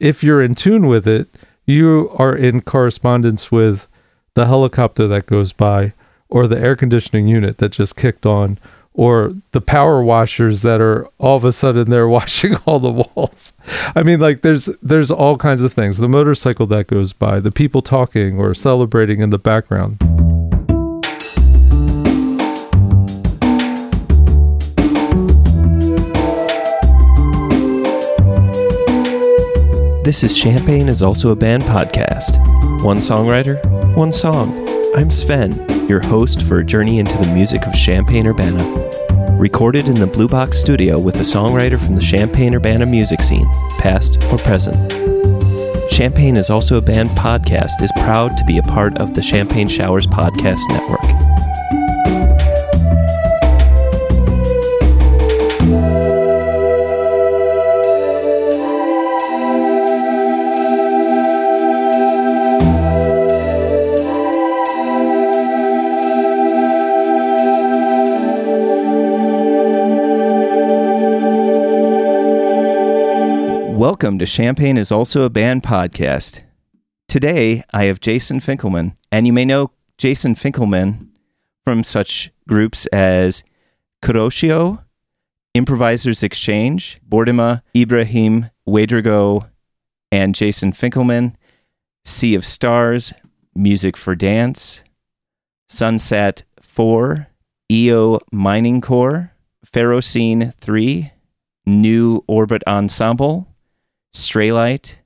if you're in tune with it, you are in correspondence with the helicopter that goes by or the air conditioning unit that just kicked on or the power washers that are all of a sudden they're washing all the walls. I mean like there's there's all kinds of things. The motorcycle that goes by, the people talking or celebrating in the background. This is Champagne is also a band podcast. One songwriter, one song. I'm Sven, your host for a journey into the music of Champaign Urbana. Recorded in the Blue Box studio with a songwriter from the Champaign Urbana music scene, past or present. Champagne is also a band podcast is proud to be a part of the Champagne Showers Podcast Network. Welcome to Champagne is also a band podcast. Today I have Jason Finkelman, and you may know Jason Finkelman from such groups as Kuroshio, Improvisers Exchange, Bordima, Ibrahim Wadrago, and Jason Finkelman, Sea of Stars, Music for Dance, Sunset 4, EO Mining Core, Ferrocene 3, New Orbit Ensemble, Straylight,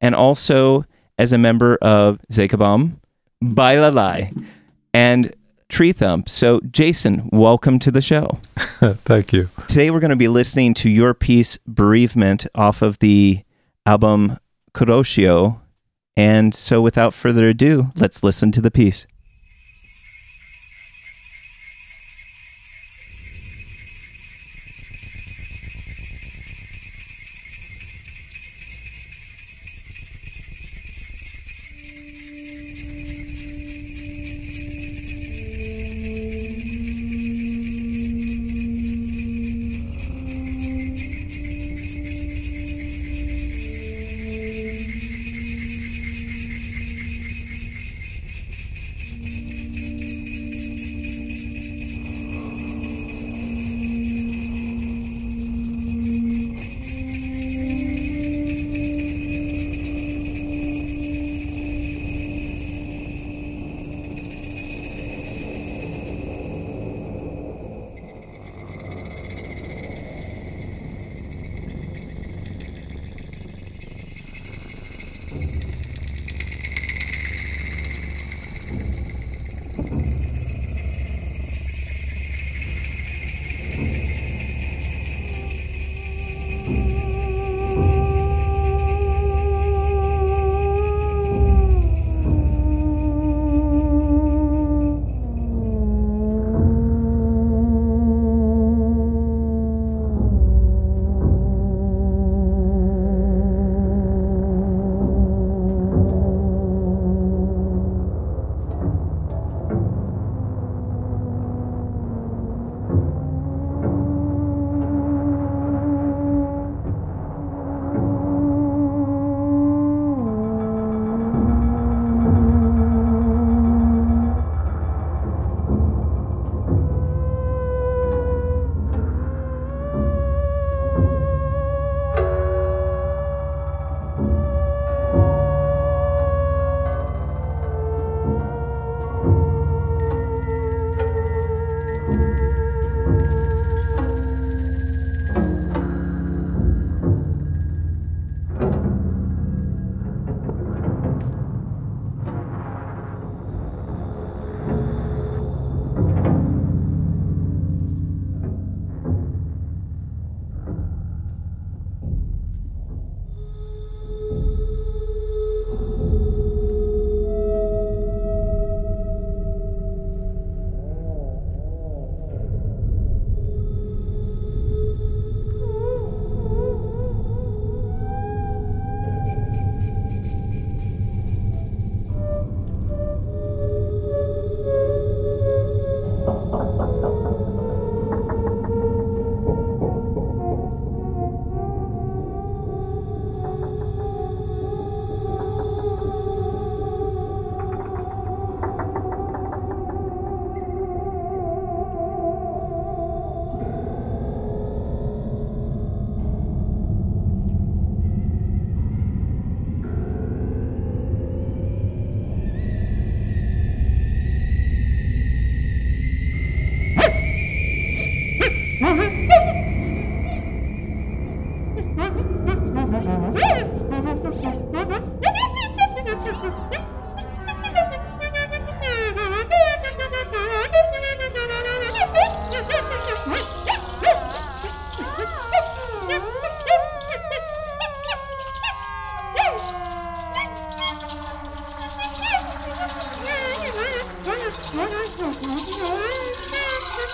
and also as a member of Zakabam, Bailalai, and Tree Thump. So, Jason, welcome to the show. Thank you. Today we're going to be listening to your piece Bereavement off of the album Kuroshio. And so, without further ado, let's listen to the piece.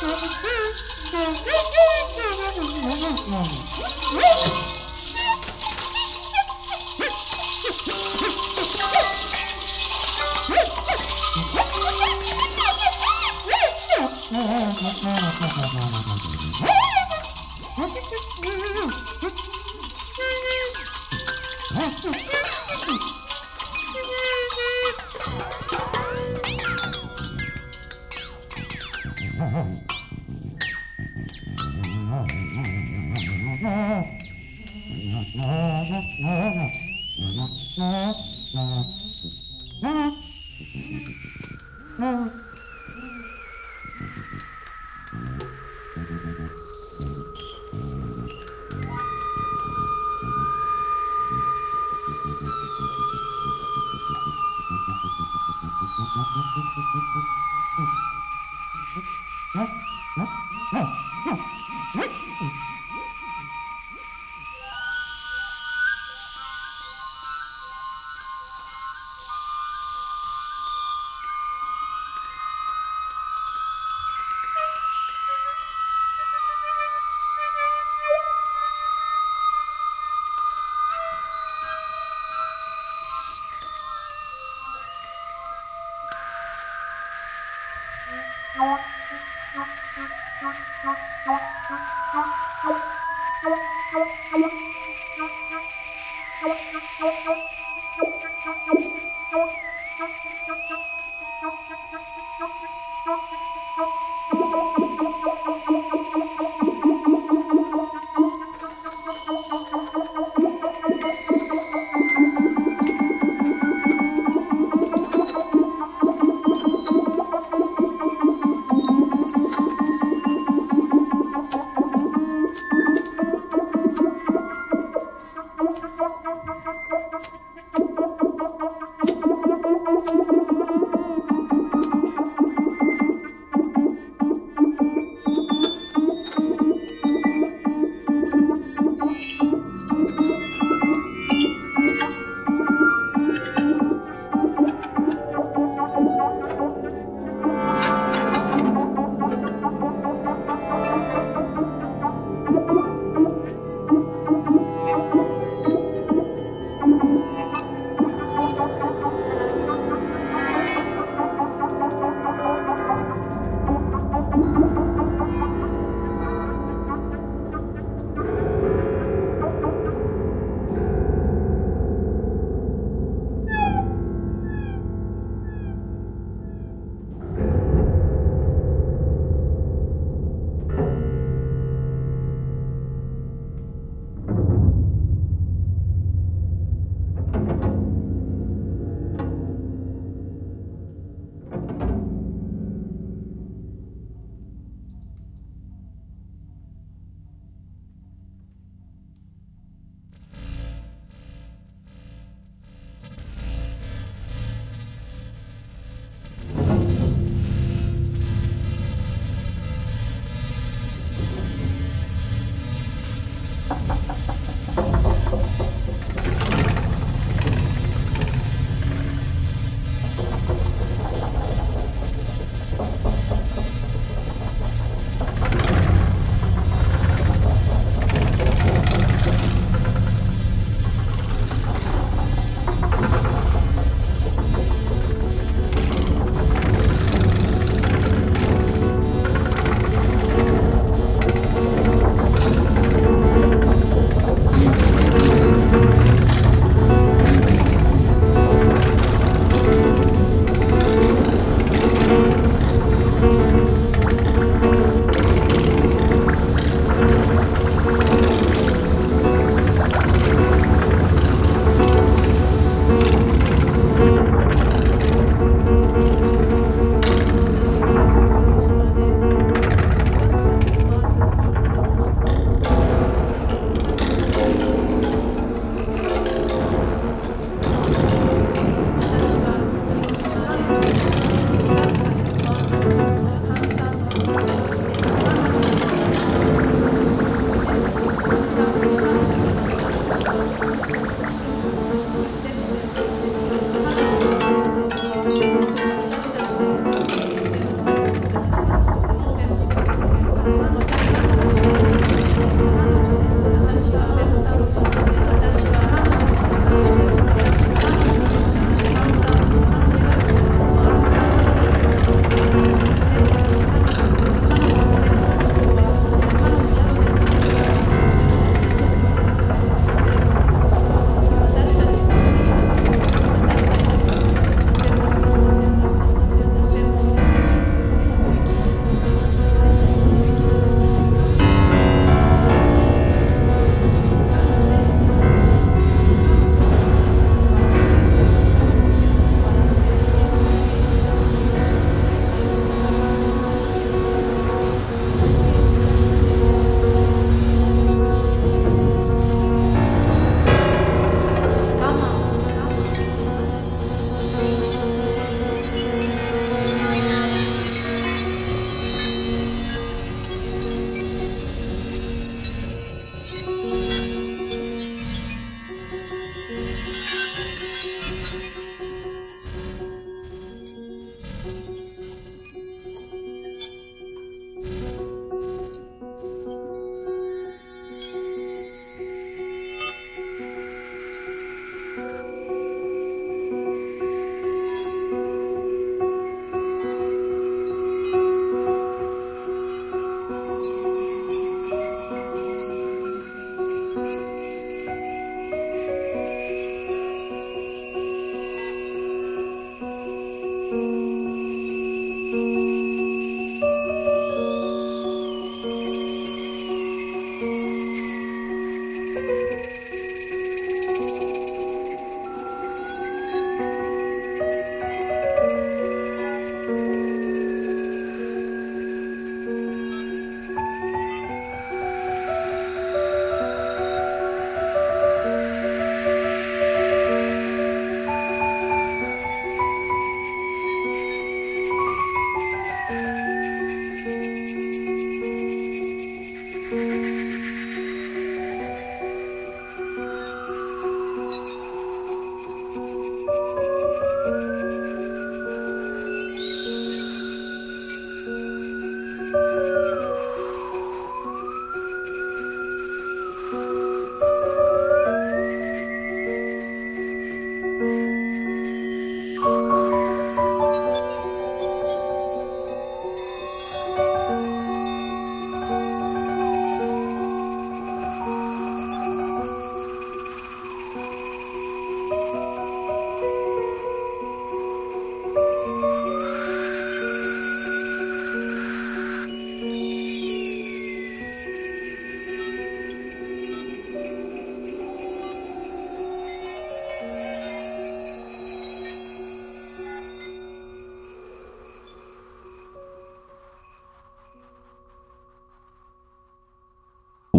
Mm-hmm.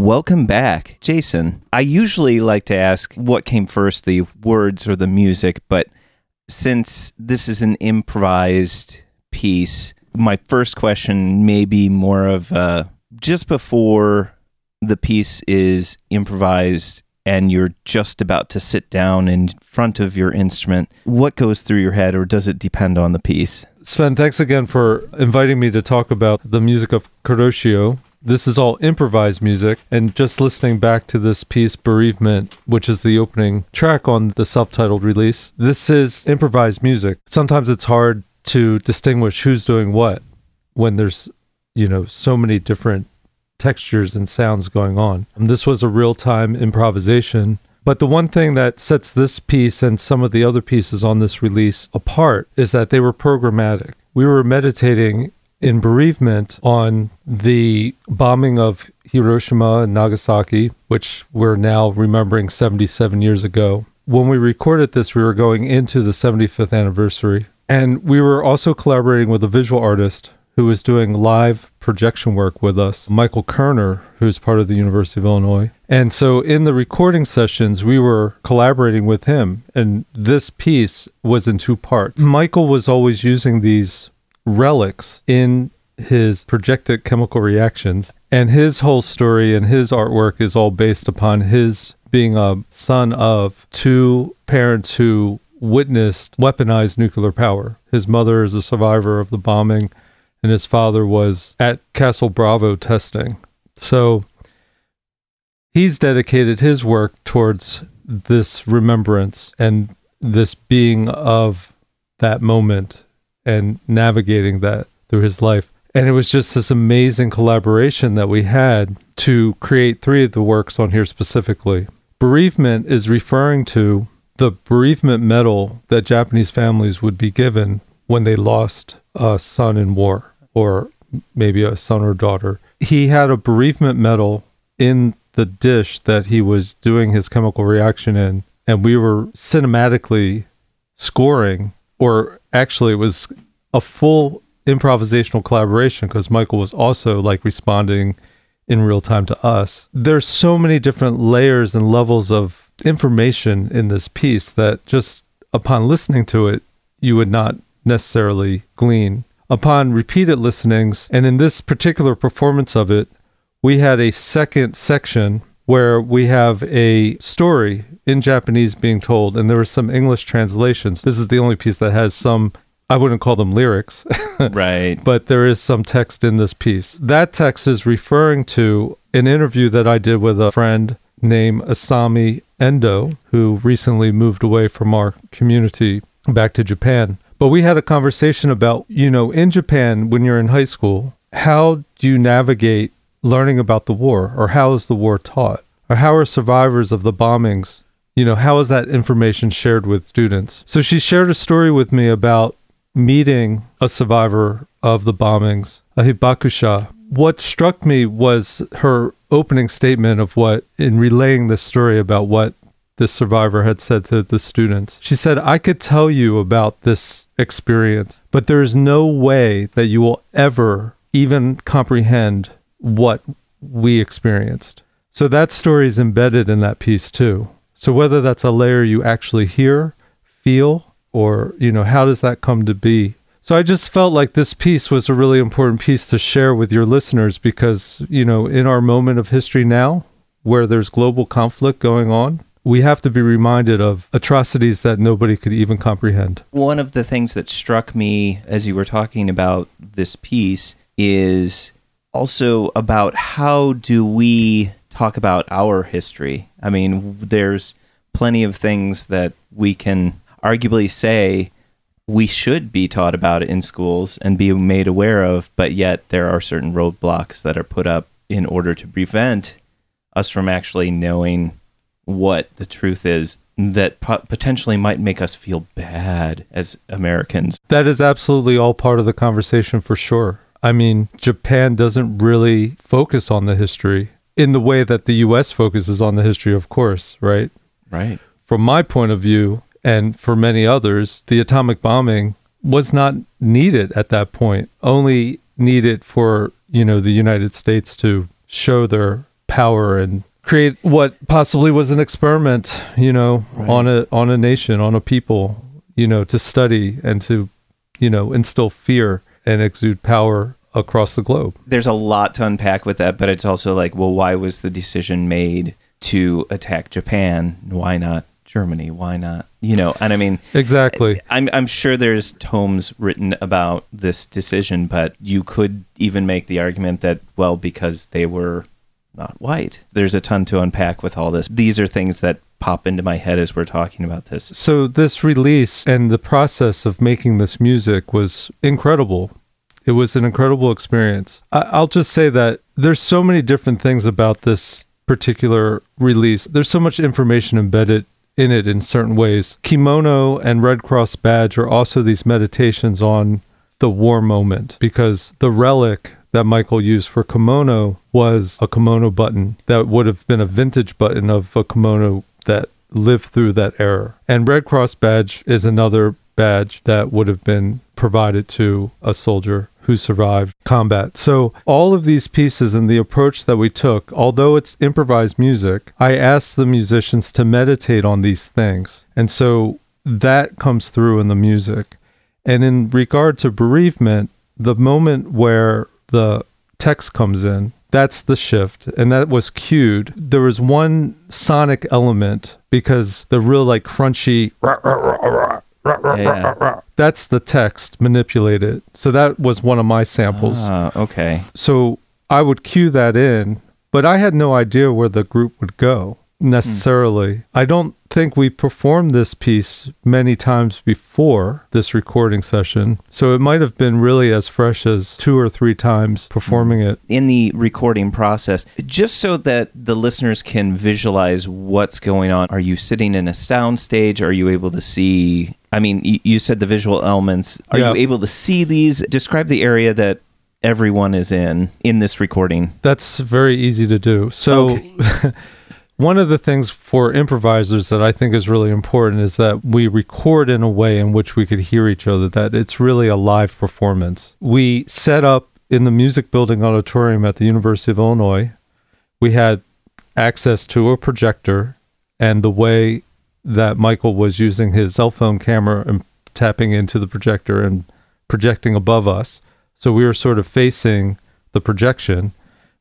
Welcome back, Jason. I usually like to ask what came first, the words or the music, but since this is an improvised piece, my first question may be more of uh, just before the piece is improvised and you're just about to sit down in front of your instrument, what goes through your head, or does it depend on the piece? Sven, thanks again for inviting me to talk about the music of Kuroshio. This is all improvised music, and just listening back to this piece, Bereavement, which is the opening track on the self titled release, this is improvised music. Sometimes it's hard to distinguish who's doing what when there's, you know, so many different textures and sounds going on. And this was a real time improvisation. But the one thing that sets this piece and some of the other pieces on this release apart is that they were programmatic. We were meditating in bereavement on the bombing of Hiroshima and Nagasaki, which we're now remembering 77 years ago. When we recorded this, we were going into the 75th anniversary. And we were also collaborating with a visual artist who was doing live projection work with us, Michael Kerner, who's part of the University of Illinois. And so in the recording sessions, we were collaborating with him. And this piece was in two parts. Michael was always using these relics in his projected chemical reactions. And his whole story and his artwork is all based upon his being a son of two parents who witnessed weaponized nuclear power. His mother is a survivor of the bombing, and his father was at Castle Bravo testing. So he's dedicated his work towards this remembrance and this being of that moment and navigating that through his life. And it was just this amazing collaboration that we had to create three of the works on here specifically. Bereavement is referring to the bereavement medal that Japanese families would be given when they lost a son in war or maybe a son or daughter. He had a bereavement medal in the dish that he was doing his chemical reaction in, and we were cinematically scoring or actually it was a full improvisational collaboration because Michael was also like responding in real time to us. There's so many different layers and levels of information in this piece that just upon listening to it, you would not necessarily glean. Upon repeated listenings, and in this particular performance of it, we had a second section where we have a story in Japanese being told, and there were some English translations. This is the only piece that has some, I wouldn't call them lyrics, right. but there is some text in this piece. That text is referring to an interview that I did with a friend named Asami Endo, who recently moved away from our community back to Japan. But we had a conversation about, you know, in Japan, when you're in high school, how do you navigate learning about the war or how is the war taught? Or how are survivors of the bombings you know how is that information shared with students? So she shared a story with me about meeting a survivor of the bombings a hibakusha. What struck me was her opening statement of what in relaying this story about what this survivor had said to the students. She said i could tell you about this experience but there is no way that you will ever even comprehend what we experienced. So that story is embedded in that piece too. So whether that's a layer you actually hear, feel, or, you know, how does that come to be? So I just felt like this piece was a really important piece to share with your listeners because, you know, in our moment of history now, where there's global conflict going on, we have to be reminded of atrocities that nobody could even comprehend. One of the things that struck me as you were talking about this piece is also about how do we talk about our history. I mean, there's plenty of things that we can arguably say we should be taught about in schools and be made aware of, but yet there are certain roadblocks that are put up in order to prevent us from actually knowing what the truth is that potentially might make us feel bad as Americans. That is absolutely all part of the conversation for sure. I mean, Japan doesn't really focus on the history in the way that the US focuses on the history, of course, right? Right. From my point of view, and for many others, the atomic bombing was not needed at that point, only needed for, you know, the United States to show their power and create what possibly was an experiment, you know, Right. on a on a nation, on a people, you know, to study and to, you know, instill fear and exude power across the globe. There's a lot to unpack with that, but it's also like, well, why was the decision made to attack Japan? Why not Germany? Why not? You know, and I mean, Exactly. I'm I'm sure there's tomes written about this decision, but you could even make the argument that well, because they were not white. There's a ton to unpack with all this. These are things that pop into my head as we're talking about this. So this release and the process of making this music was incredible. It was an incredible experience. I- I'll just say that there's so many different things about this particular release. There's so much information embedded in it in certain ways. Kimono and Red Cross Badge are also these meditations on the war moment because the relic that Michael used for kimono was a kimono button that would have been a vintage button of a kimono that lived through that era. And Red Cross badge is another badge that would have been provided to a soldier who survived combat. So all of these pieces and the approach that we took, although it's improvised music, I asked the musicians to meditate on these things. And so that comes through in the music. And in regard to bereavement, the moment where the text comes in, that's the shift. And that was cued. There was one sonic element because the real like crunchy rah, rah, rah, Yeah. that's the text manipulated. So that was one of my samples. Ah, okay. So I would cue that in, but I had no idea where the group would go necessarily. I don't think we performed this piece many times before this recording session. So it might have been really as fresh as two or three times performing it. in the recording process, just so that the listeners can visualize what's going on. Are you sitting in a sound stage? Are you able to see? I mean, you said the visual elements. Are Yeah. you able to see these? Describe the area that everyone is in in this recording. That's very easy to do. So, one of the things for improvisers that I think is really important is that we record in a way in which we could hear each other, that it's really a live performance. We set up in the Music Building Auditorium at the University of Illinois. We had access to a projector, and the way that Michael was using his cell phone camera and tapping into the projector and projecting above us. So we were sort of facing the projection.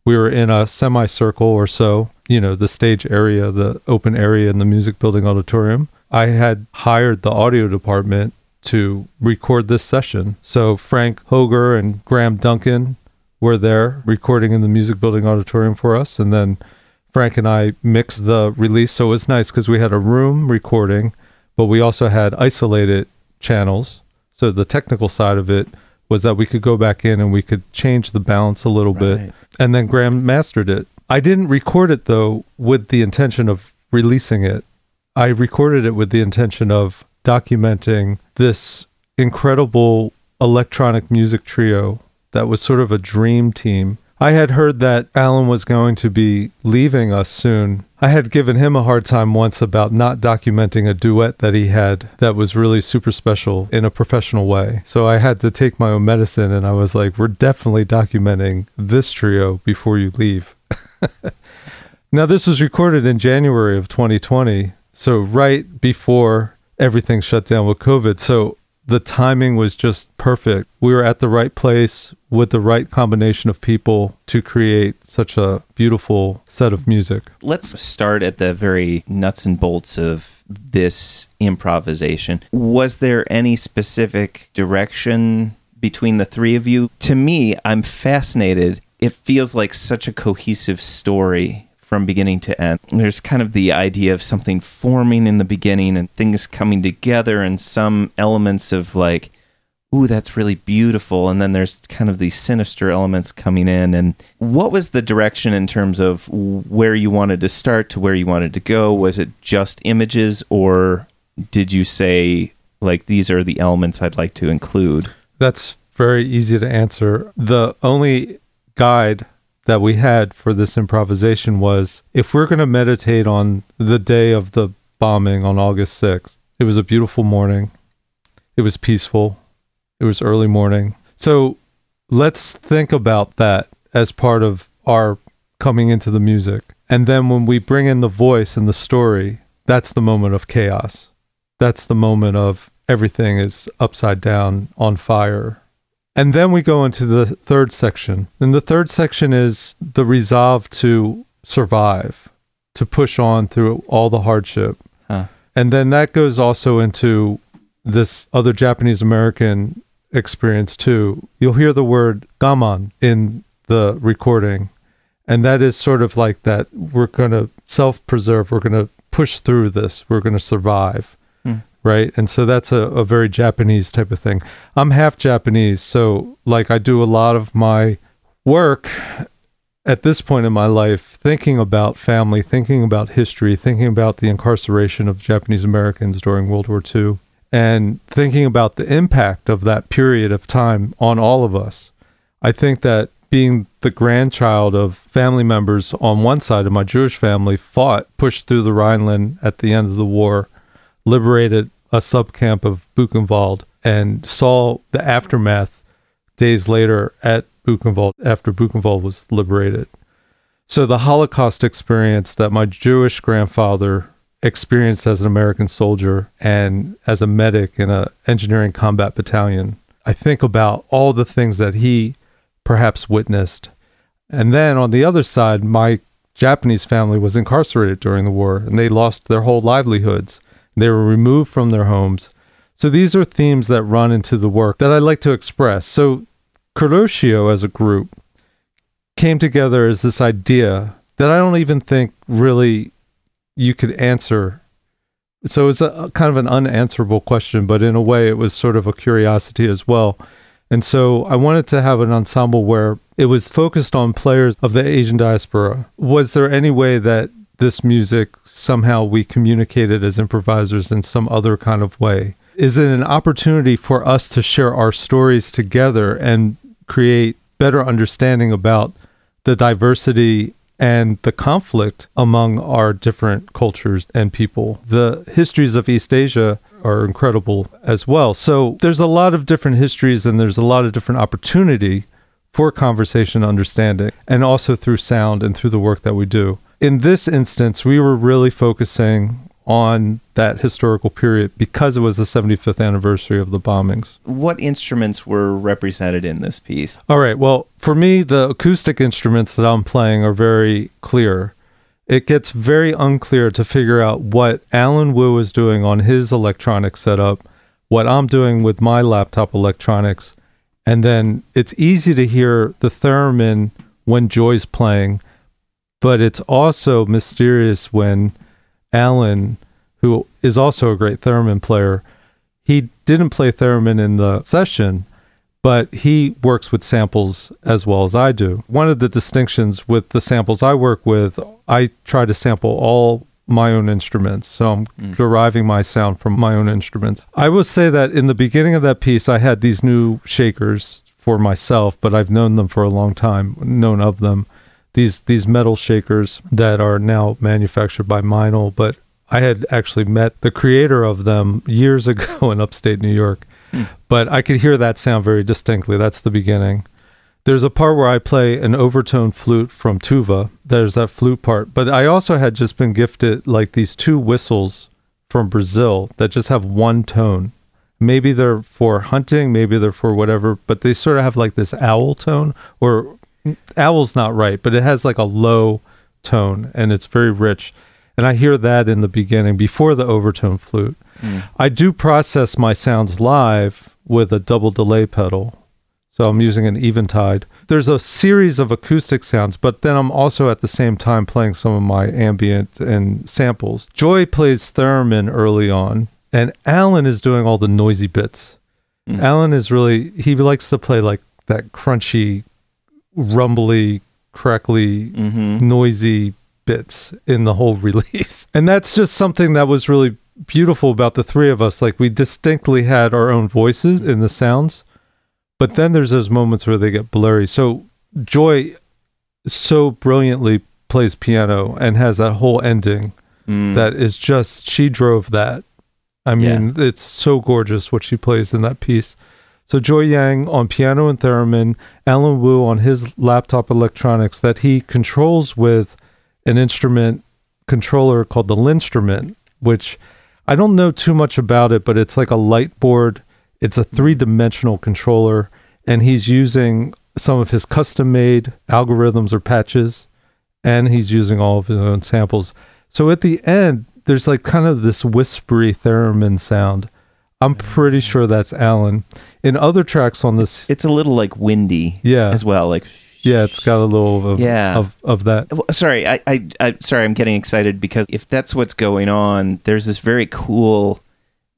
We were in a semicircle or so, you know, the stage area, the open area in the music building auditorium. I had hired the audio department to record this session. So Frank Hoger and Graham Duncan were there recording in the music building auditorium for us. And then Frank and I mixed the release. So it was nice because we had a room recording, but we also had isolated channels. So the technical side of it was that we could go back in and we could change the balance a little Right. bit. And then Graham mastered it. I didn't record it though with the intention of releasing it. I recorded it with the intention of documenting this incredible electronic music trio that was sort of a dream team. I had heard that Alan was going to be leaving us soon. I had given him a hard time once about not documenting a duet that he had that was really super special in a professional way. So I had to take my own medicine and I was like, we're definitely documenting this trio before you leave. now, this was recorded in January of 2020. So, right before everything shut down with COVID. So, the timing was just perfect. We were at the right place with the right combination of people to create such a beautiful set of music. Let's start at the very nuts and bolts of this improvisation. Was there any specific direction between the three of you? To me, I'm fascinated. It feels like such a cohesive story from beginning to end. There's kind of the idea of something forming in the beginning and things coming together and some elements of like ooh, that's really beautiful. And then there's kind of these sinister elements coming in. And what was the direction in terms of where you wanted to start to where you wanted to go? Was it just images, or did you say, like, these are the elements I'd like to include? That's very easy to answer. The only guide that we had for this improvisation was if we're going to meditate on the day of the bombing on August 6th, it was a beautiful morning. It was peaceful. It was early morning. So let's think about that as part of our coming into the music. And then when we bring in the voice and the story, that's the moment of chaos. That's the moment of everything is upside down, on fire. And then we go into the third section. And the third section is the resolve to survive, to push on through all the hardship. Huh. And then that goes also into this other Japanese American experience too. You'll hear the word gaman in the recording. And that is sort of like that we're going to self preserve, we're going to push through this, we're going to survive. Right. And so that's a, a very Japanese type of thing. I'm half Japanese. So, like, I do a lot of my work at this point in my life thinking about family, thinking about history, thinking about the incarceration of Japanese Americans during World War II, and thinking about the impact of that period of time on all of us. I think that being the grandchild of family members on one side of my Jewish family fought, pushed through the Rhineland at the end of the war, liberated a subcamp of Buchenwald, and saw the aftermath days later at Buchenwald after Buchenwald was liberated. So the Holocaust experience that my Jewish grandfather experienced as an American soldier and as a medic in an engineering combat battalion, I think about all the things that he perhaps witnessed. And then on the other side, my Japanese family was incarcerated during the war and they lost their whole livelihoods. They were removed from their homes. So these are themes that run into the work that I like to express. So Kuroshio as a group came together as this idea that I don't even think really you could answer. So it's a kind of an unanswerable question, but in a way it was sort of a curiosity as well. And so I wanted to have an ensemble where it was focused on players of the Asian diaspora. Was there any way that this music somehow we communicated as improvisers in some other kind of way? Is it an opportunity for us to share our stories together and create better understanding about the diversity and the conflict among our different cultures and people. The histories of East Asia are incredible as well. So there's a lot of different histories and there's a lot of different opportunity for conversation understanding and also through sound and through the work that we do. In this instance, we were really focusing on that historical period because it was the 75th anniversary of the bombings. What instruments were represented in this piece? All right. Well, for me, the acoustic instruments that I'm playing are very clear. It gets very unclear to figure out what Alan Wu is doing on his electronic setup, what I'm doing with my laptop electronics. And then it's easy to hear the theremin when Joy's playing, but it's also mysterious when Alan, who is also a great theremin player, he didn't play theremin in the session, but he works with samples as well as I do. One of the distinctions with the samples I work with, I try to sample all my own instruments. So I'm mm. deriving my sound from my own instruments. I will say that in the beginning of that piece, I had these new shakers for myself, but I've known them for a long time, known of them these these metal shakers that are now manufactured by Meinl, but I had actually met the creator of them years ago in upstate New York. Hmm. But I could hear that sound very distinctly. That's the beginning. There's a part where I play an overtone flute from Tuva. There's that flute part. But I also had just been gifted like these two whistles from Brazil that just have one tone. Maybe they're for hunting, maybe they're for whatever, but they sort of have like this owl tone or owl's not right, but it has like a low tone and it's very rich. And I hear that in the beginning before the overtone flute. Mm. I do process my sounds live with a double delay pedal. So I'm using an Eventide. There's a series of acoustic sounds, but then I'm also at the same time playing some of my ambient and samples. Joy plays theremin early on, and Alan is doing all the noisy bits. Mm. Alan is really, he likes to play like that crunchy rumbly, crackly, mm-hmm. noisy bits in the whole release. And that's just something that was really beautiful about the three of us. Like we distinctly had our own voices in the sounds, but then there's those moments where they get blurry. So Joy so brilliantly plays piano and has that whole ending mm. that is just she drove that. I mean, yeah. it's so gorgeous what she plays in that piece. So Joy Yang on piano and theremin, Alan Wu on his laptop electronics that he controls with an instrument controller called the LinnStrument, which I don't know too much about it, but it's like a light board. It's a three dimensional controller, and he's using some of his custom made algorithms or patches, and he's using all of his own samples. So at the end, there's like kind of this whispery theremin sound. I'm pretty sure that's Alan. In other tracks on this, It's a little like windy yeah, as well. Like yeah, it's got a little of Yeah. of, of that. Sorry, I, I, I, sorry, I'm getting excited because if that's what's going on, there's this very cool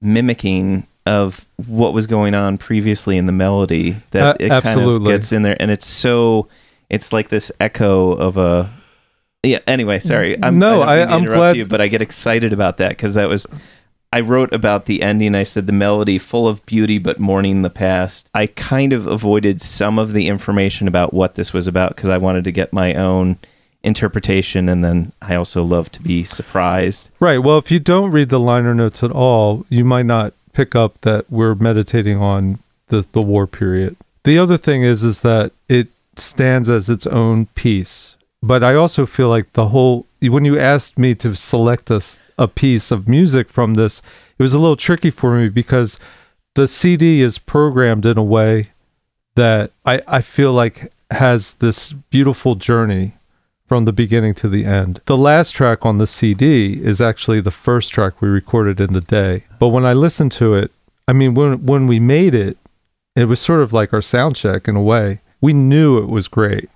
mimicking of what was going on previously in the melody that Uh, it kind of absolutely. gets in there, and it's so, it's like this echo of a. Yeah. Anyway, sorry. I'm, No, I, interrupt glad- you, but I get excited about that because that was. I wrote about the ending. I said the melody full of beauty, but mourning the past. I kind of avoided some of the information about what this was about because I wanted to get my own interpretation, and then I also love to be surprised. Right. Well, if you don't read the liner notes at all, you might not pick up that we're meditating on the the war period. The other thing is is that it stands as its own piece. But I also feel like the whole when you asked me to select a, s- a piece of music from this, it was a little tricky for me because the CD is programmed in a way that I, I feel like has this beautiful journey from the beginning to the end. The last track on the CD is actually the first track we recorded in the day. But when I listened to it, I mean when when we made it, it was sort of like our sound check in a way. We knew it was great.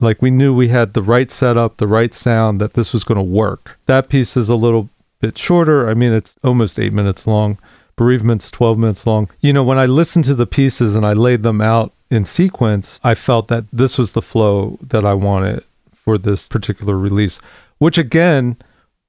Like we knew we had the right setup, the right sound that this was going to work. That piece is a little bit shorter. I mean it's almost 8 minutes long. Bereavement's 12 minutes long. You know, when I listened to the pieces and I laid them out in sequence, I felt that this was the flow that I wanted for this particular release, which again,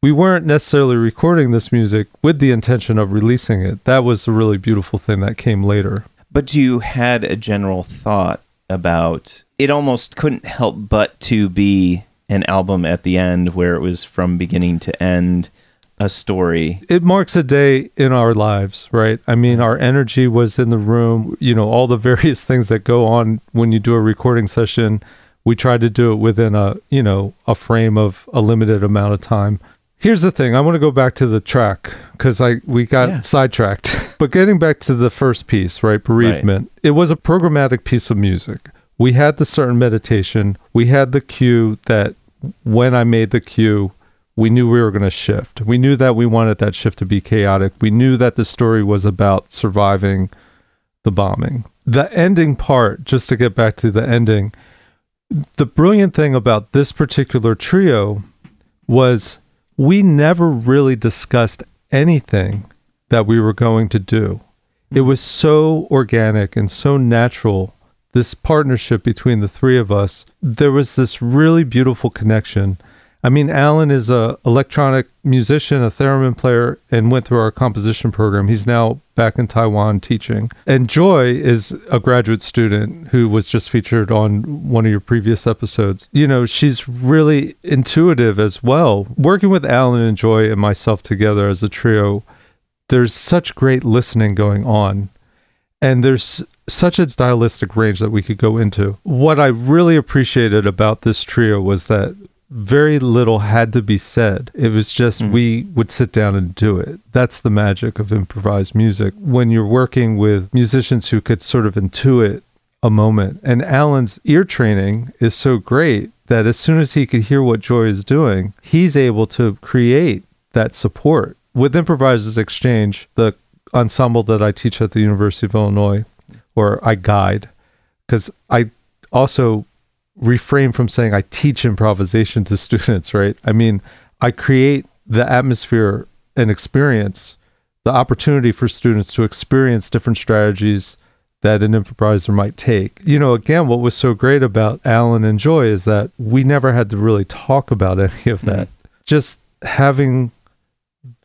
we weren't necessarily recording this music with the intention of releasing it. That was a really beautiful thing that came later. But you had a general thought about it almost couldn't help but to be an album at the end where it was from beginning to end a story. It marks a day in our lives, right? I mean, our energy was in the room, you know, all the various things that go on when you do a recording session. We tried to do it within a, you know, a frame of a limited amount of time. Here's the thing. I want to go back to the track because I we got Yeah. sidetracked. but getting back to the first piece, right, bereavement. It was a programmatic piece of music. We had the certain meditation. We had the cue that when I made the cue, we knew we were going to shift. We knew that we wanted that shift to be chaotic. We knew that the story was about surviving the bombing. The ending part, just to get back to the ending, the brilliant thing about this particular trio was we never really discussed anything that we were going to do. It was so organic and so natural. This partnership between the three of us, there was this really beautiful connection. I mean, Alan is a electronic musician, a theremin player, and went through our composition program. He's now back in Taiwan teaching. And Joy is a graduate student who was just featured on one of your previous episodes. You know, she's really intuitive as well. Working with Alan and Joy and myself together as a trio, there's such great listening going on. And there's such a stylistic range that we could go into. What I really appreciated about this trio was that very little had to be said. It was just Mm. we would sit down and do it. That's the magic of improvised music. When you're working with musicians who could sort of intuit a moment, and Alan's ear training is so great that as soon as he could hear what Joy is doing, he's able to create that support. With Improvisers Exchange, the ensemble that I teach at the University of Illinois, or I guide, because I also refrain from saying I teach improvisation to students, right? I mean, I create the atmosphere and experience, the opportunity for students to experience different strategies that an improviser might take. You know, again, what was so great about Alan and Joy is that we never had to really talk about any of that. Mm-hmm. Just having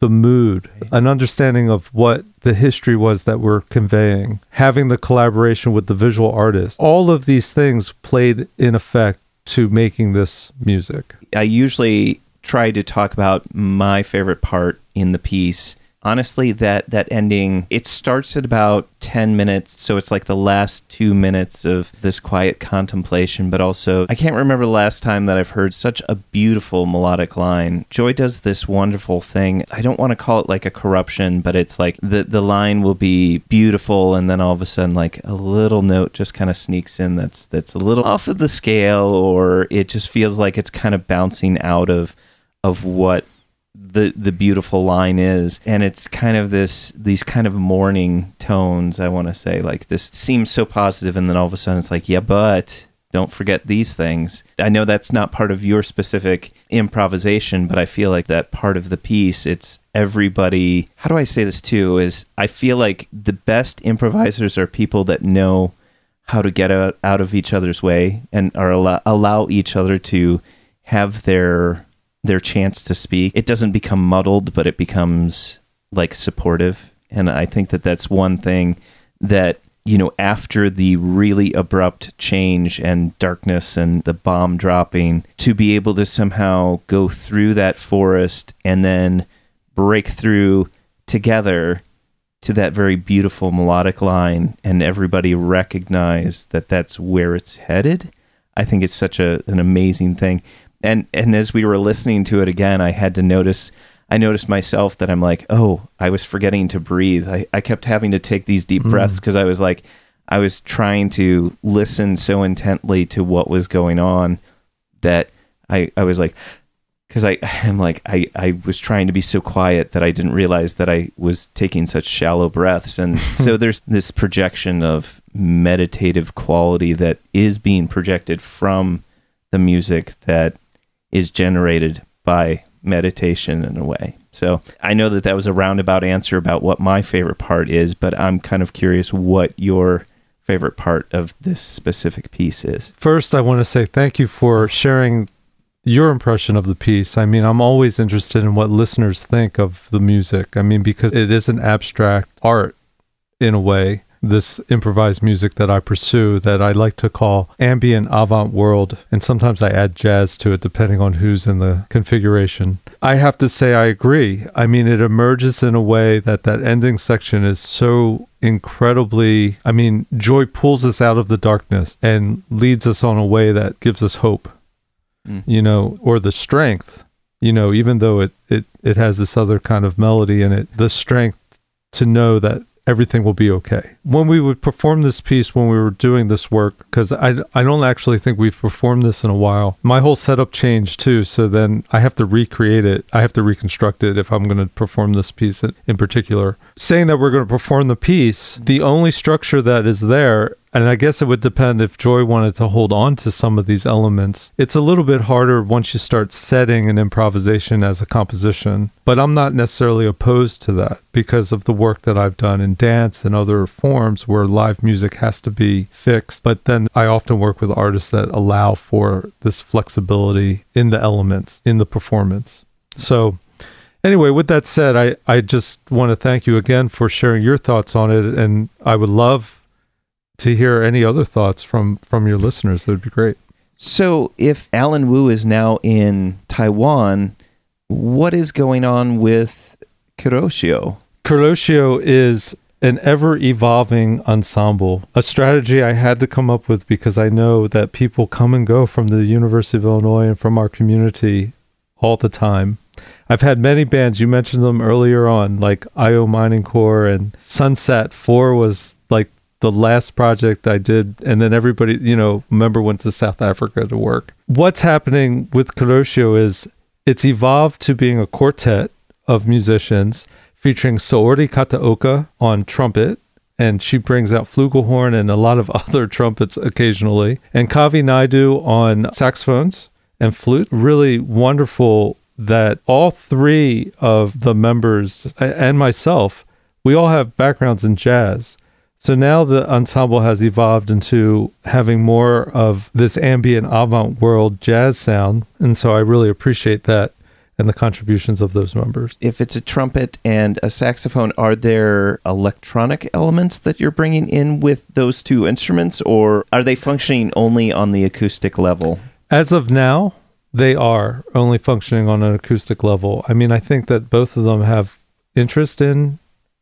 the mood, an understanding of what the history was that we're conveying, having the collaboration with the visual artist. All of these things played in effect to making this music. I usually try to talk about my favorite part in the piece honestly that that ending it starts at about 10 minutes so it's like the last 2 minutes of this quiet contemplation but also I can't remember the last time that I've heard such a beautiful melodic line. Joy does this wonderful thing. I don't want to call it like a corruption but it's like the the line will be beautiful and then all of a sudden like a little note just kind of sneaks in that's that's a little off of the scale or it just feels like it's kind of bouncing out of of what the the beautiful line is and it's kind of this these kind of mourning tones i want to say like this seems so positive and then all of a sudden it's like yeah but don't forget these things. I know that's not part of your specific improvisation but i feel like that part of the piece it's everybody how do i say this too is i feel like the best improvisers are people that know how to get out, out of each other's way and are allow, allow each other to have their their chance to speak. It doesn't become muddled, but it becomes like supportive. And I think that that's one thing that, you know, after the really abrupt change and darkness and the bomb dropping, to be able to somehow go through that forest and then break through together to that very beautiful melodic line and everybody recognize that that's where it's headed. I think it's such a, an amazing thing and and as we were listening to it again, I had to notice. I noticed myself that I'm like, oh, I was forgetting to breathe. I, I kept having to take these deep mm. breaths because I was like, I was trying to listen so intently to what was going on that I, I was like, because I am like, I, I was trying to be so quiet that I didn't realize that I was taking such shallow breaths. And so there's this projection of meditative quality that is being projected from the music that is generated by meditation in a way. So I know that that was a roundabout answer about what my favorite part is, but I'm kind of curious what your favorite part of this specific piece is. First, I want to say thank you for sharing your impression of the piece. I mean, I'm always interested in what listeners think of the music. I mean, because it is an abstract art in a way this improvised music that I pursue that I like to call ambient avant world. And sometimes I add jazz to it depending on who's in the configuration. I have to say, I agree. I mean, it emerges in a way that that ending section is so incredibly, I mean, joy pulls us out of the darkness and leads us on a way that gives us hope, mm. you know, or the strength. You know, even though it, it, it has this other kind of melody in it, the strength to know that everything will be okay. When we would perform this piece, when we were doing this work, because I, I don't actually think we've performed this in a while, my whole setup changed too. So then I have to recreate it. I have to reconstruct it if I'm going to perform this piece in, in particular. Saying that we're going to perform the piece, the only structure that is there and I guess it would depend if Joy wanted to hold on to some of these elements. It's a little bit harder once you start setting an improvisation as a composition, but I'm not necessarily opposed to that because of the work that I've done in dance and other forms where live music has to be fixed. But then I often work with artists that allow for this flexibility in the elements, in the performance. So, anyway, with that said, I, I just want to thank you again for sharing your thoughts on it. And I would love to hear any other thoughts from from your listeners. That would be great. So, if Alan Wu is now in Taiwan, what is going on with Kuroshio? Kuroshio is an ever evolving ensemble, a strategy I had to come up with because I know that people come and go from the University of Illinois and from our community all the time. I've had many bands, you mentioned them earlier on, like IO Mining Corps and Sunset 4 was the last project I did, and then everybody, you know, member went to South Africa to work. What's happening with Kuroshio is it's evolved to being a quartet of musicians featuring Saori Kataoka on trumpet, and she brings out flugelhorn and a lot of other trumpets occasionally, and Kavi Naidu on saxophones and flute. Really wonderful that all three of the members and myself, we all have backgrounds in jazz. So now the ensemble has evolved into having more of this ambient avant world jazz sound. And so I really appreciate that and the contributions of those members. If it's a trumpet and a saxophone, are there electronic elements that you're bringing in with those two instruments, or are they functioning only on the acoustic level? As of now, they are only functioning on an acoustic level. I mean, I think that both of them have interest in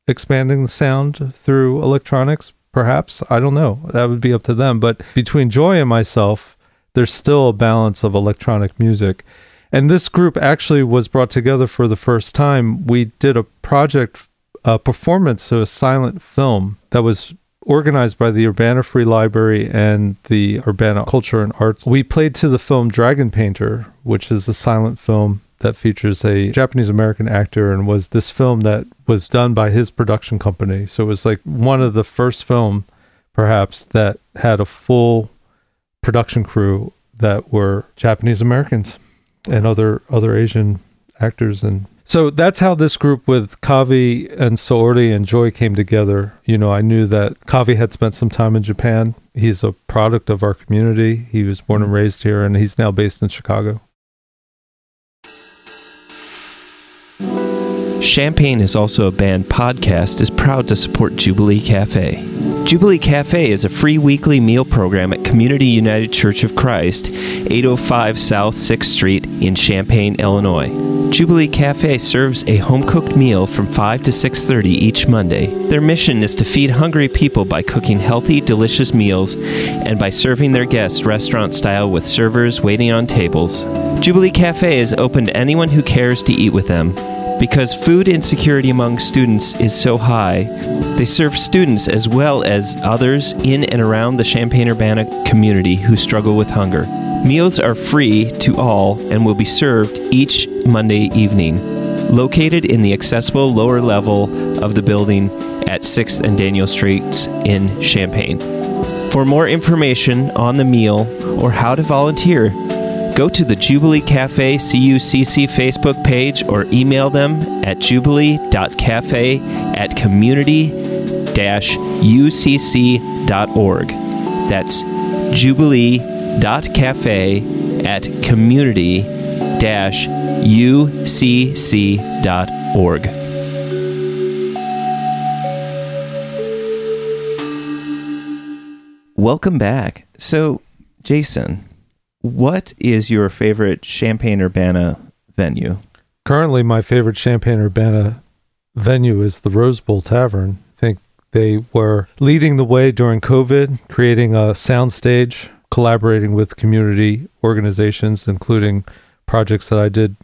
expanding the sound through electronics. Perhaps I don't know. That would be up to them. But between Joy and myself, there's still a balance of electronic music. And this group actually was brought together for the first time. We did a project, a performance a silent film that was organized by the Urbana Free Library and the Urbana Culture and Arts. We played to the film Dragon Painter, which is a silent film that features a Japanese American actor and was this film that was done by his production company. So it was like one of the first film perhaps that had a full production crew that were Japanese Americans and other other Asian actors and so that's how this group with Kavi and Saori and Joy came together. You know, I knew that Kavi had spent some time in Japan. He's a product of our community. He was born and raised here, and he's now based in Chicago. Champaign is also a band podcast is proud to support Jubilee Cafe. Jubilee Cafe is a free weekly meal program at Community United Church of Christ, 805 South 6th Street in Champaign, Illinois. Jubilee Cafe serves a home-cooked meal from 5 to 6:30 each Monday. Their mission is to feed hungry people by cooking healthy, delicious meals and by serving their guests restaurant style with servers waiting on tables. Jubilee Cafe is open to anyone who cares to eat with them. Because food insecurity among students is so high, they serve students as well as others in and around the Champaign Urbana community who struggle with hunger. Meals are free to all and will be served each Monday evening. Located in the accessible lower level of the building at 6th and Daniel Streets in Champaign. For more information on the meal or how to volunteer, go to the Jubilee Cafe CUCC Facebook page or email them at jubilee.cafe at community ucc.org. That's jubilee.cafe at community ucc.org. Welcome back. So, Jason, what is your favorite Champaign Urbana venue? Currently, my favorite Champaign Urbana venue is the Rose Bowl Tavern. I think they were leading the way during COVID, creating a soundstage collaborating with community organizations, including projects that I did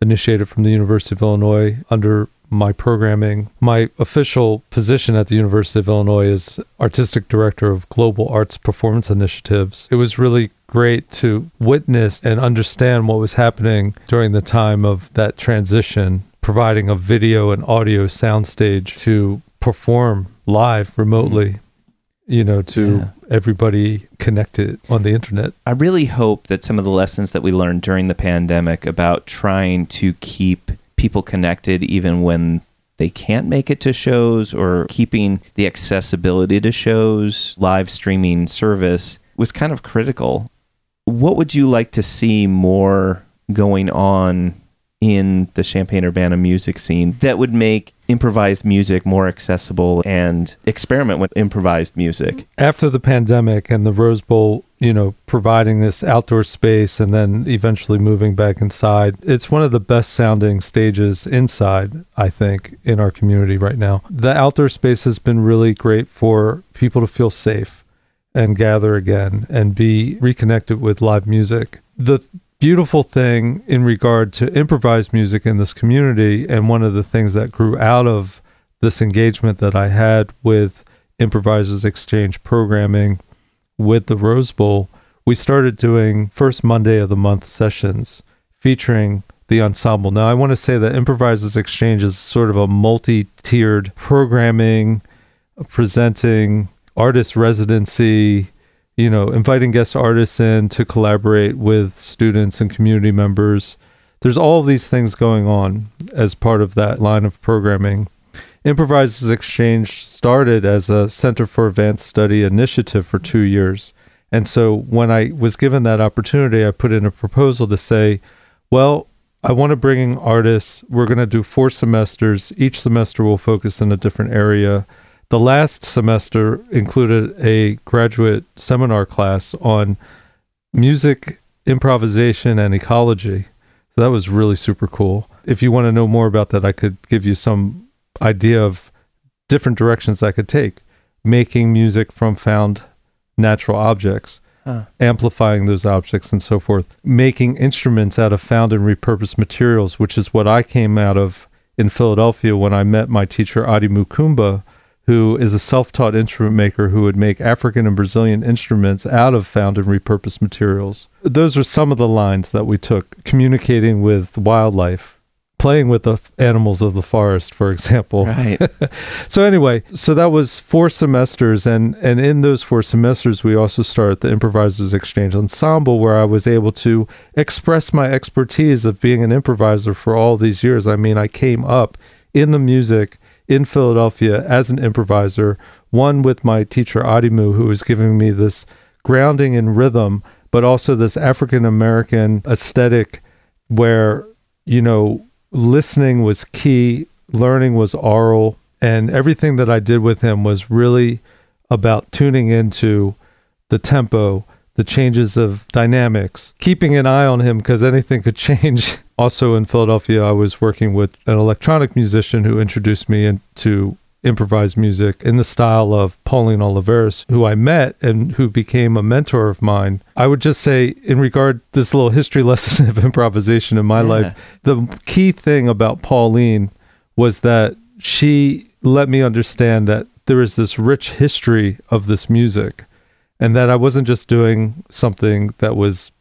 initiated from the University of Illinois under my programming. My official position at the University of Illinois is artistic director of global arts performance initiatives. It was really great to witness and understand what was happening during the time of that transition, providing a video and audio soundstage to perform live remotely mm-hmm. you know, to yeah. everybody connected on the internet. I really hope that some of the lessons that we learned during the pandemic about trying to keep people connected even when they can't make it to shows or keeping the accessibility to shows, live streaming service was kind of critical. What would you like to see more going on in the Champaign Urbana music scene that would make improvised music more accessible and experiment with improvised music. After the pandemic and the Rose Bowl, you know, providing this outdoor space and then eventually moving back inside, it's one of the best sounding stages inside, I think, in our community right now. The outdoor space has been really great for people to feel safe and gather again and be reconnected with live music. The beautiful thing in regard to improvised music in this community. And one of the things that grew out of this engagement that I had with Improvisers Exchange programming with the Rose Bowl, we started doing first Monday of the month sessions featuring the ensemble. Now, I want to say that Improvisers Exchange is sort of a multi tiered programming, presenting artist residency, you know, inviting guest artists in to collaborate with students and community members. There's all these things going on as part of that line of programming. Improvisers Exchange started as a Center for Advanced Study initiative for two years. And so when I was given that opportunity, I put in a proposal to say, well, I want to bring in artists. We're going to do four semesters. Each semester will focus in a different area the last semester included a graduate seminar class on music, improvisation, and ecology. So that was really super cool. If you want to know more about that, I could give you some idea of different directions I could take, making music from found natural objects, Huh. amplifying those objects, and so forth, making instruments out of found and repurposed materials, which is what I came out of in Philadelphia when I met my teacher Adi Mukumba, who is a self-taught instrument maker who would make African and Brazilian instruments out of found and repurposed materials. Those are some of the lines that we took communicating with wildlife, playing with the f- animals of the forest, for example. Right. So anyway, so that was four semesters, and and in those four semesters, we also started the Improvisers Exchange Ensemble, where I was able to express my expertise of being an improviser for all these years. I mean, I came up in the music in Philadelphia as an improviser, one with my teacher Adimu, who was giving me this grounding in rhythm, but also this African American aesthetic where, you know, listening was key, learning was oral, and everything that I did with him was really about tuning into the tempo, the changes of dynamics, keeping an eye on him because anything could change. also in Philadelphia, I was working with an electronic musician who introduced me into improvised music in the style of Pauline Oliveros, who I met and who became a mentor of mine. I would just say, in regard this little history lesson of improvisation in my Yeah. life, the key thing about Pauline was that she let me understand that there is this rich history of this music and that I wasn't just doing something that was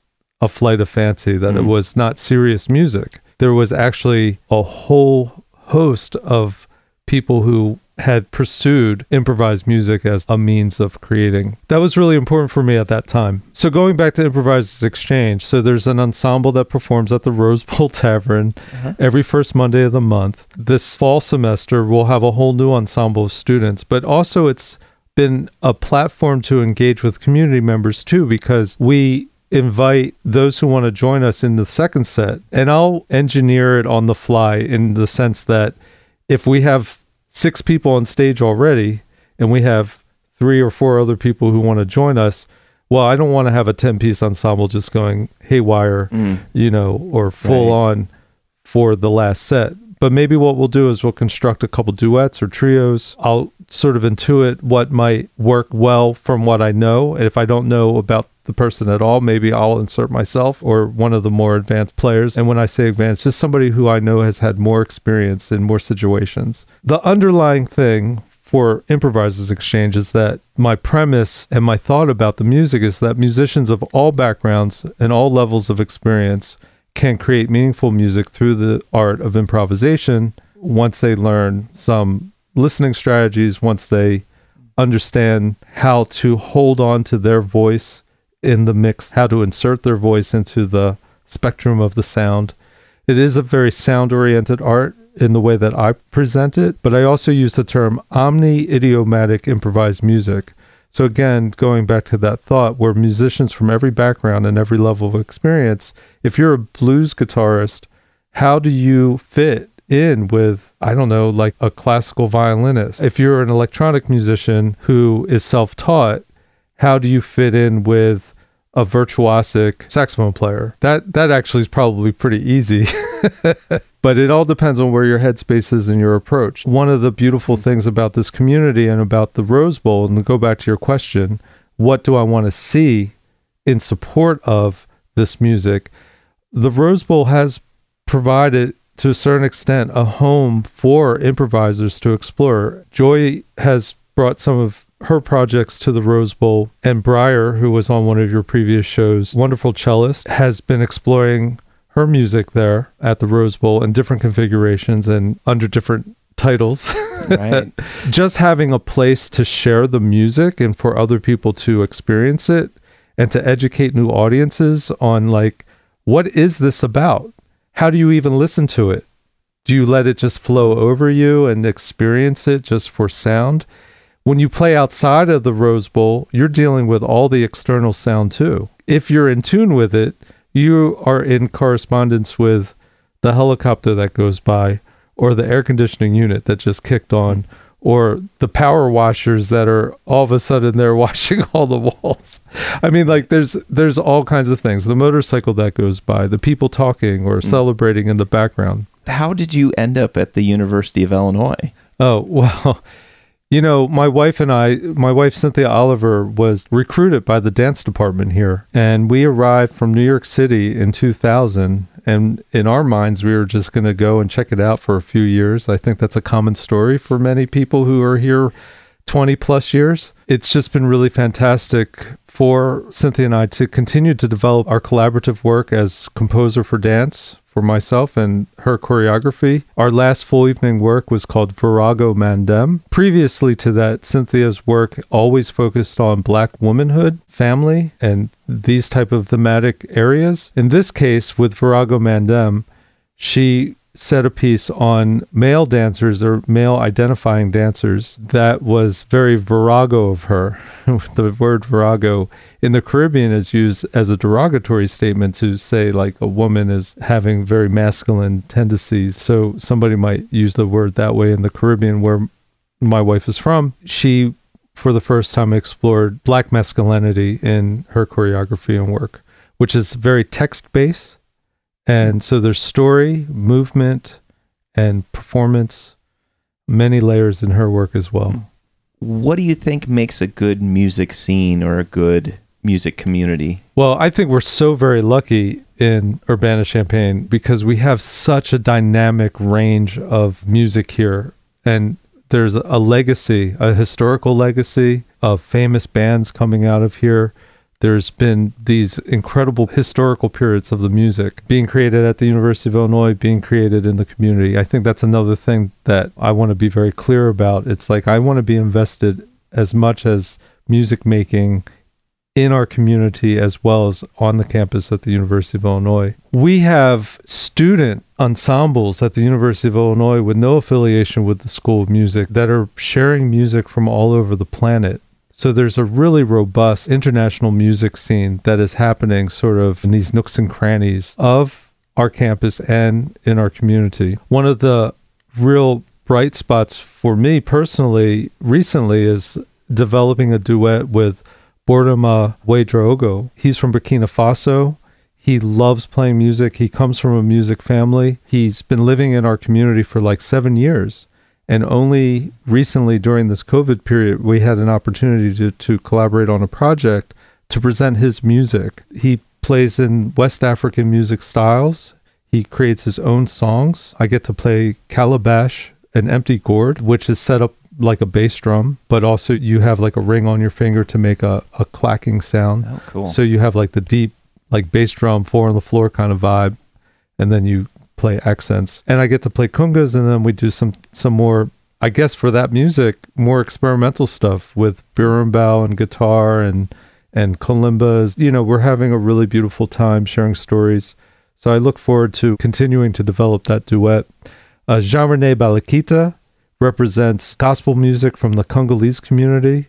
a flight of fancy, that it Mm. was not serious music. There was actually a whole host of people who had pursued improvised music as a means of creating. That was really important for me at that time. So going back to Improvisers Exchange, so there's an ensemble that performs at the Rose Bowl Tavern Uh-huh. every first Monday of the month. This fall semester we'll have a whole new ensemble of students, but also it's been a platform to engage with community members too because we invite those who want to join us in the second set and I'll engineer it on the fly in the sense that if we have six people on stage already and we have three or four other people who want to join us well i don't want to have a 10 piece ensemble just going haywire Mm. you know or full Right. on for the last set but maybe what we'll do is we'll construct a couple duets or trios i'll sort of intuit what might work well from what i know if i don't know about the person at all. Maybe i'll insert myself or one of the more advanced players. And when i say advanced just somebody who i know has had more experience in more situations. The underlying thing for improvisers exchange is that my premise and my thought about the music is that musicians of all backgrounds and all levels of experience can create meaningful music through the art of improvisation once they learn some listening strategies, once they understand how to hold on to their voice in the mix, how to insert their voice into the spectrum of the sound. It is a very sound oriented art in the way that I present it, but I also use the term omni idiomatic improvised music. So, again, going back to that thought, where musicians from every background and every level of experience, if you're a blues guitarist, how do you fit in with, I don't know, like a classical violinist? If you're an electronic musician who is self taught, how do you fit in with a virtuosic saxophone player? That that actually is probably pretty easy. but it all depends on where your headspace is and your approach. One of the beautiful mm-hmm. things about this community and about the Rose Bowl, and to go back to your question, what do I want to see in support of this music? The Rose Bowl has provided to a certain extent a home for improvisers to explore. Joy has brought some of her projects to the Rose Bowl, and Breyer, who was on one of your previous shows, wonderful cellist, has been exploring her music there at the Rose Bowl in different configurations and under different titles. Right. Just having a place to share the music and for other people to experience it and to educate new audiences on like what is this about? How do you even listen to it? Do you let it just flow over you and experience it just for sound? When you play outside of the Rose Bowl, you're dealing with all the external sound too. If you're in tune with it, you are in correspondence with the helicopter that goes by or the air conditioning unit that just kicked on or the power washers that are all of a sudden they're washing all the walls. I mean like there's there's all kinds of things. The motorcycle that goes by, the people talking or mm. celebrating in the background. How did you end up at the University of Illinois? Oh, well, you know, my wife and I, my wife Cynthia Oliver was recruited by the dance department here. And we arrived from New York City in 2000. And in our minds, we were just going to go and check it out for a few years. I think that's a common story for many people who are here 20 plus years. It's just been really fantastic for Cynthia and I to continue to develop our collaborative work as composer for dance for myself and her choreography. Our last full evening work was called Virago Mandem. Previously to that, Cynthia's work always focused on black womanhood, family, and these type of thematic areas. In this case, with Virago Mandem, she set a piece on male dancers or male identifying dancers that was very virago of her. the word virago in the Caribbean is used as a derogatory statement to say like a woman is having very masculine tendencies. So somebody might use the word that way in the Caribbean where my wife is from. She for the first time explored black masculinity in her choreography and work, which is very text based and so there's story, movement, and performance, many layers in her work as well. What do you think makes a good music scene or a good music community? Well, I think we're so very lucky in Urbana Champaign because we have such a dynamic range of music here. And there's a legacy, a historical legacy of famous bands coming out of here there's been these incredible historical periods of the music being created at the University of Illinois, being created in the community. I think that's another thing that I want to be very clear about. It's like I want to be invested as much as music making in our community as well as on the campus at the University of Illinois. We have student ensembles at the University of Illinois with no affiliation with the School of Music that are sharing music from all over the planet so there's a really robust international music scene that is happening sort of in these nooks and crannies of our campus and in our community. One of the real bright spots for me personally recently is developing a duet with Bordama Ouedraogo. He's from Burkina Faso. He loves playing music. He comes from a music family. He's been living in our community for like seven years. And only recently during this COVID period, we had an opportunity to, to collaborate on a project to present his music. He plays in West African music styles. He creates his own songs. I get to play calabash, an empty gourd, which is set up like a bass drum, but also you have like a ring on your finger to make a, a clacking sound. Oh, cool. So you have like the deep, like bass drum, four on the floor kind of vibe. And then you play accents, and I get to play congas, and then we do some some more. I guess for that music, more experimental stuff with berimbau and guitar and and kalimbas. You know, we're having a really beautiful time sharing stories. So I look forward to continuing to develop that duet. Uh, Jean Rene Balakita represents gospel music from the Congolese community,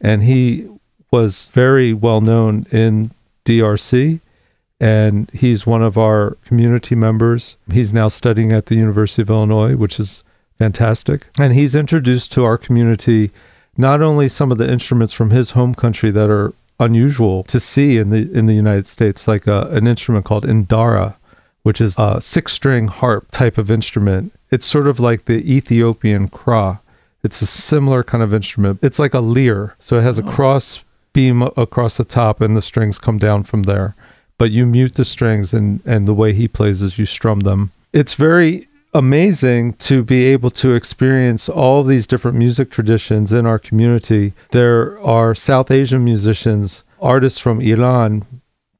and he was very well known in DRC and he's one of our community members. He's now studying at the University of Illinois, which is fantastic. And he's introduced to our community not only some of the instruments from his home country that are unusual to see in the in the United States, like a, uh, an instrument called indara, which is a six-string harp type of instrument. It's sort of like the Ethiopian krar. It's a similar kind of instrument. It's like a lyre, so it has a cross beam across the top, and the strings come down from there but you mute the strings and and the way he plays is you strum them. It's very amazing to be able to experience all these different music traditions in our community. There are South Asian musicians, artists from Iran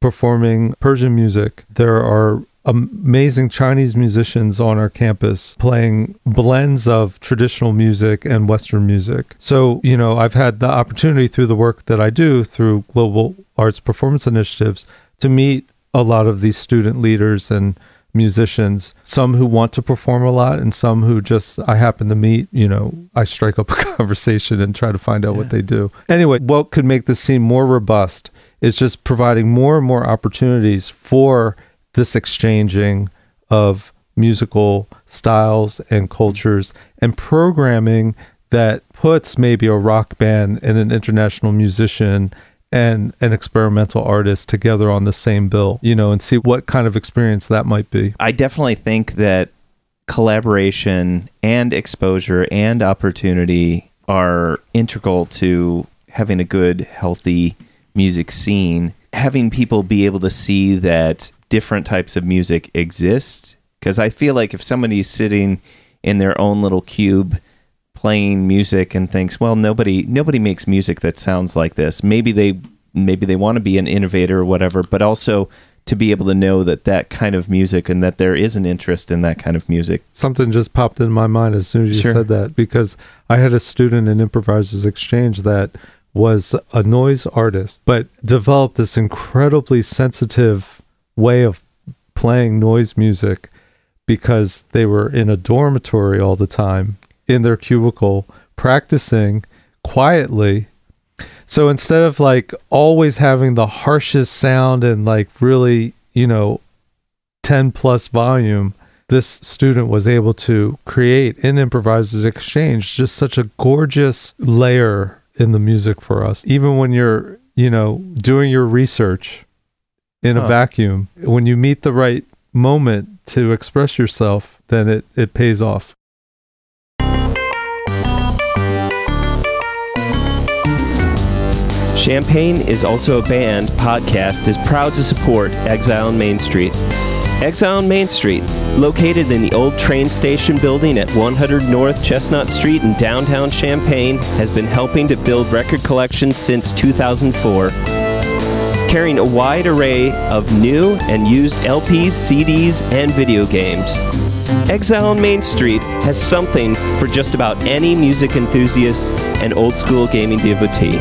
performing Persian music. There are amazing Chinese musicians on our campus playing blends of traditional music and Western music. So, you know, I've had the opportunity through the work that I do through Global Arts Performance Initiatives to meet a lot of these student leaders and musicians, some who want to perform a lot and some who just I happen to meet, you know, I strike up a conversation and try to find out yeah. what they do. Anyway, what could make this scene more robust is just providing more and more opportunities for this exchanging of musical styles and cultures and programming that puts maybe a rock band and an international musician and an experimental artist together on the same bill, you know, and see what kind of experience that might be. I definitely think that collaboration and exposure and opportunity are integral to having a good, healthy music scene. Having people be able to see that different types of music exist. Because I feel like if somebody's sitting in their own little cube playing music and thinks, well, nobody nobody makes music that sounds like this. Maybe they maybe they want to be an innovator or whatever, but also to be able to know that that kind of music and that there is an interest in that kind of music. Something just popped in my mind as soon as you Sure. said that because I had a student in Improvisers Exchange that was a noise artist, but developed this incredibly sensitive way of playing noise music because they were in a dormitory all the time in their cubicle practicing quietly so instead of like always having the harshest sound and like really, you know, 10 plus volume, this student was able to create in Improvisers Exchange just such a gorgeous layer in the music for us. Even when you're, you know, doing your research in a vacuum, when you meet the right moment to express yourself, then it, it pays off. Champaign is also a band podcast is proud to support Exile on Main Street. Exile on Main Street, located in the old train station building at 100 North Chestnut Street in downtown Champaign, has been helping to build record collections since 2004. Carrying a wide array of new and used LPs, CDs, and video games. Exile on Main Street has something for just about any music enthusiast and old school gaming devotee.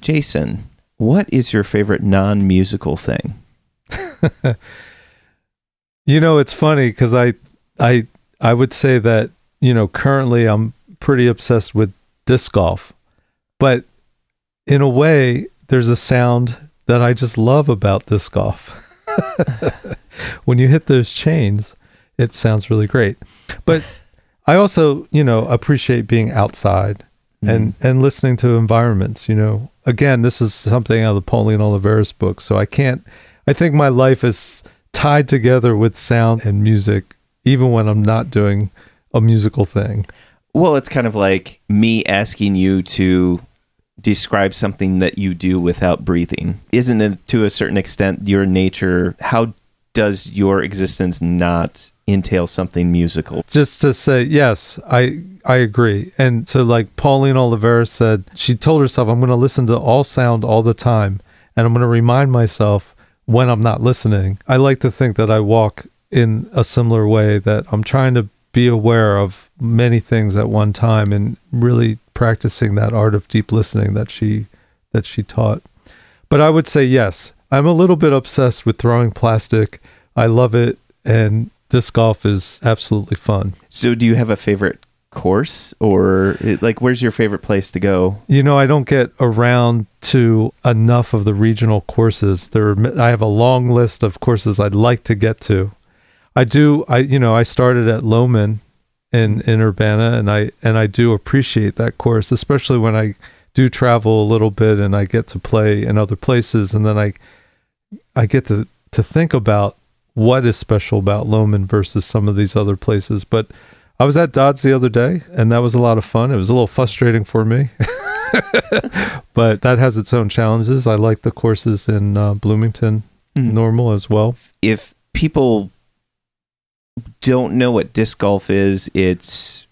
Jason, what is your favorite non musical thing? You know, it's funny because I, I, I would say that you know currently I'm pretty obsessed with disc golf, but in a way, there's a sound that I just love about disc golf. when you hit those chains, it sounds really great. But I also, you know, appreciate being outside and mm-hmm. and listening to environments. You know, again, this is something out of the Pauline Oliveros book, so I can't. I think my life is tied together with sound and music, even when I'm not doing a musical thing. Well, it's kind of like me asking you to describe something that you do without breathing. Isn't it to a certain extent your nature? How does your existence not entail something musical? Just to say, yes, I I agree. And so, like Pauline Oliveros said, she told herself, "I'm going to listen to all sound all the time, and I'm going to remind myself when I'm not listening." I like to think that I walk in a similar way. That I'm trying to be aware of many things at one time, and really practicing that art of deep listening that she that she taught. But I would say yes. I'm a little bit obsessed with throwing plastic. I love it, and disc golf is absolutely fun. So, do you have a favorite course or like where's your favorite place to go? You know, I don't get around to enough of the regional courses. There, are, I have a long list of courses I'd like to get to. I do. I you know, I started at Loman in in Urbana, and I and I do appreciate that course, especially when I do travel a little bit and I get to play in other places, and then I I get to to think about what is special about Loman versus some of these other places. But I was at Dodds the other day, and that was a lot of fun. It was a little frustrating for me, but that has its own challenges. I like the courses in uh, Bloomington Mm. normal as well. If people don't know what disc golf is, it's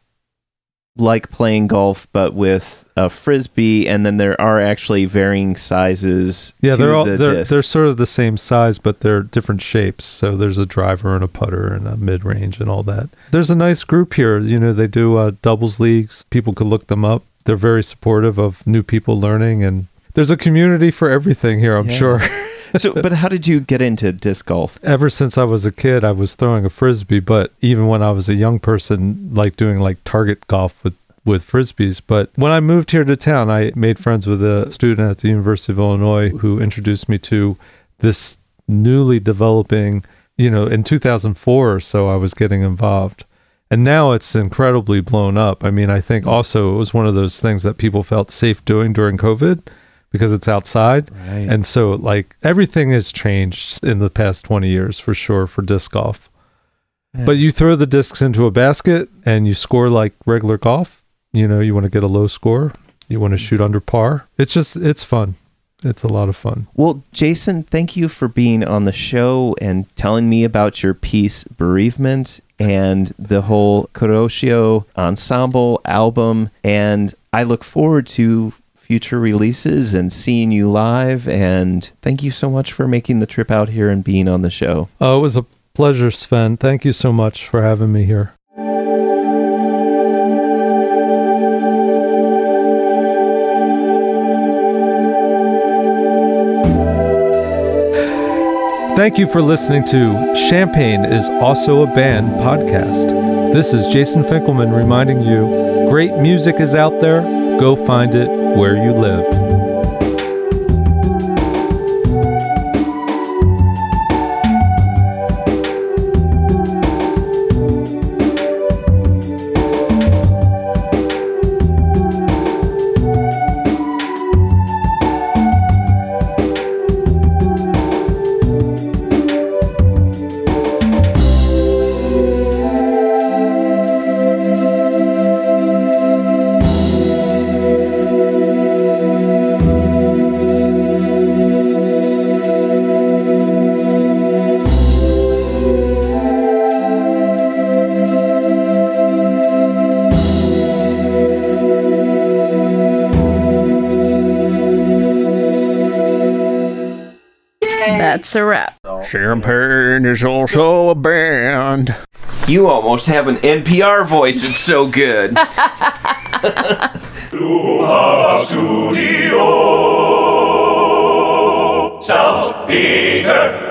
like playing golf but with a frisbee and then there are actually varying sizes Yeah, they're all the they're discs. they're sort of the same size, but they're different shapes. So there's a driver and a putter and a mid range and all that. There's a nice group here. You know, they do uh, doubles leagues. People could look them up. They're very supportive of new people learning, and there's a community for everything here. I'm Yeah. sure. so, but how did you get into disc golf? Ever since I was a kid, I was throwing a frisbee, but even when I was a young person, like doing like target golf with with frisbees. But when I moved here to town, I made friends with a student at the University of Illinois who introduced me to this newly developing, you know, in 2004 or so, I was getting involved. And now it's incredibly blown up. I mean, I think also it was one of those things that people felt safe doing during COVID because it's outside. Right. And so, like, everything has changed in the past 20 years for sure for disc golf. Yeah. But you throw the discs into a basket and you score like regular golf. You know, you want to get a low score, you want to mm-hmm. shoot under par. It's just, it's fun. It's a lot of fun. Well, Jason, thank you for being on the show and telling me about your piece, Bereavement, and the whole Kuroshio ensemble album. And I look forward to future releases and seeing you live. And thank you so much for making the trip out here and being on the show. Oh, it was a pleasure, Sven. Thank you so much for having me here. Thank you for listening to Champaign is Also a Band podcast. This is Jason Finkelman reminding you great music is out there. Go find it where you live. A wrap. Champaign is also a band. You almost have an NPR voice. It's so good. South Peter on the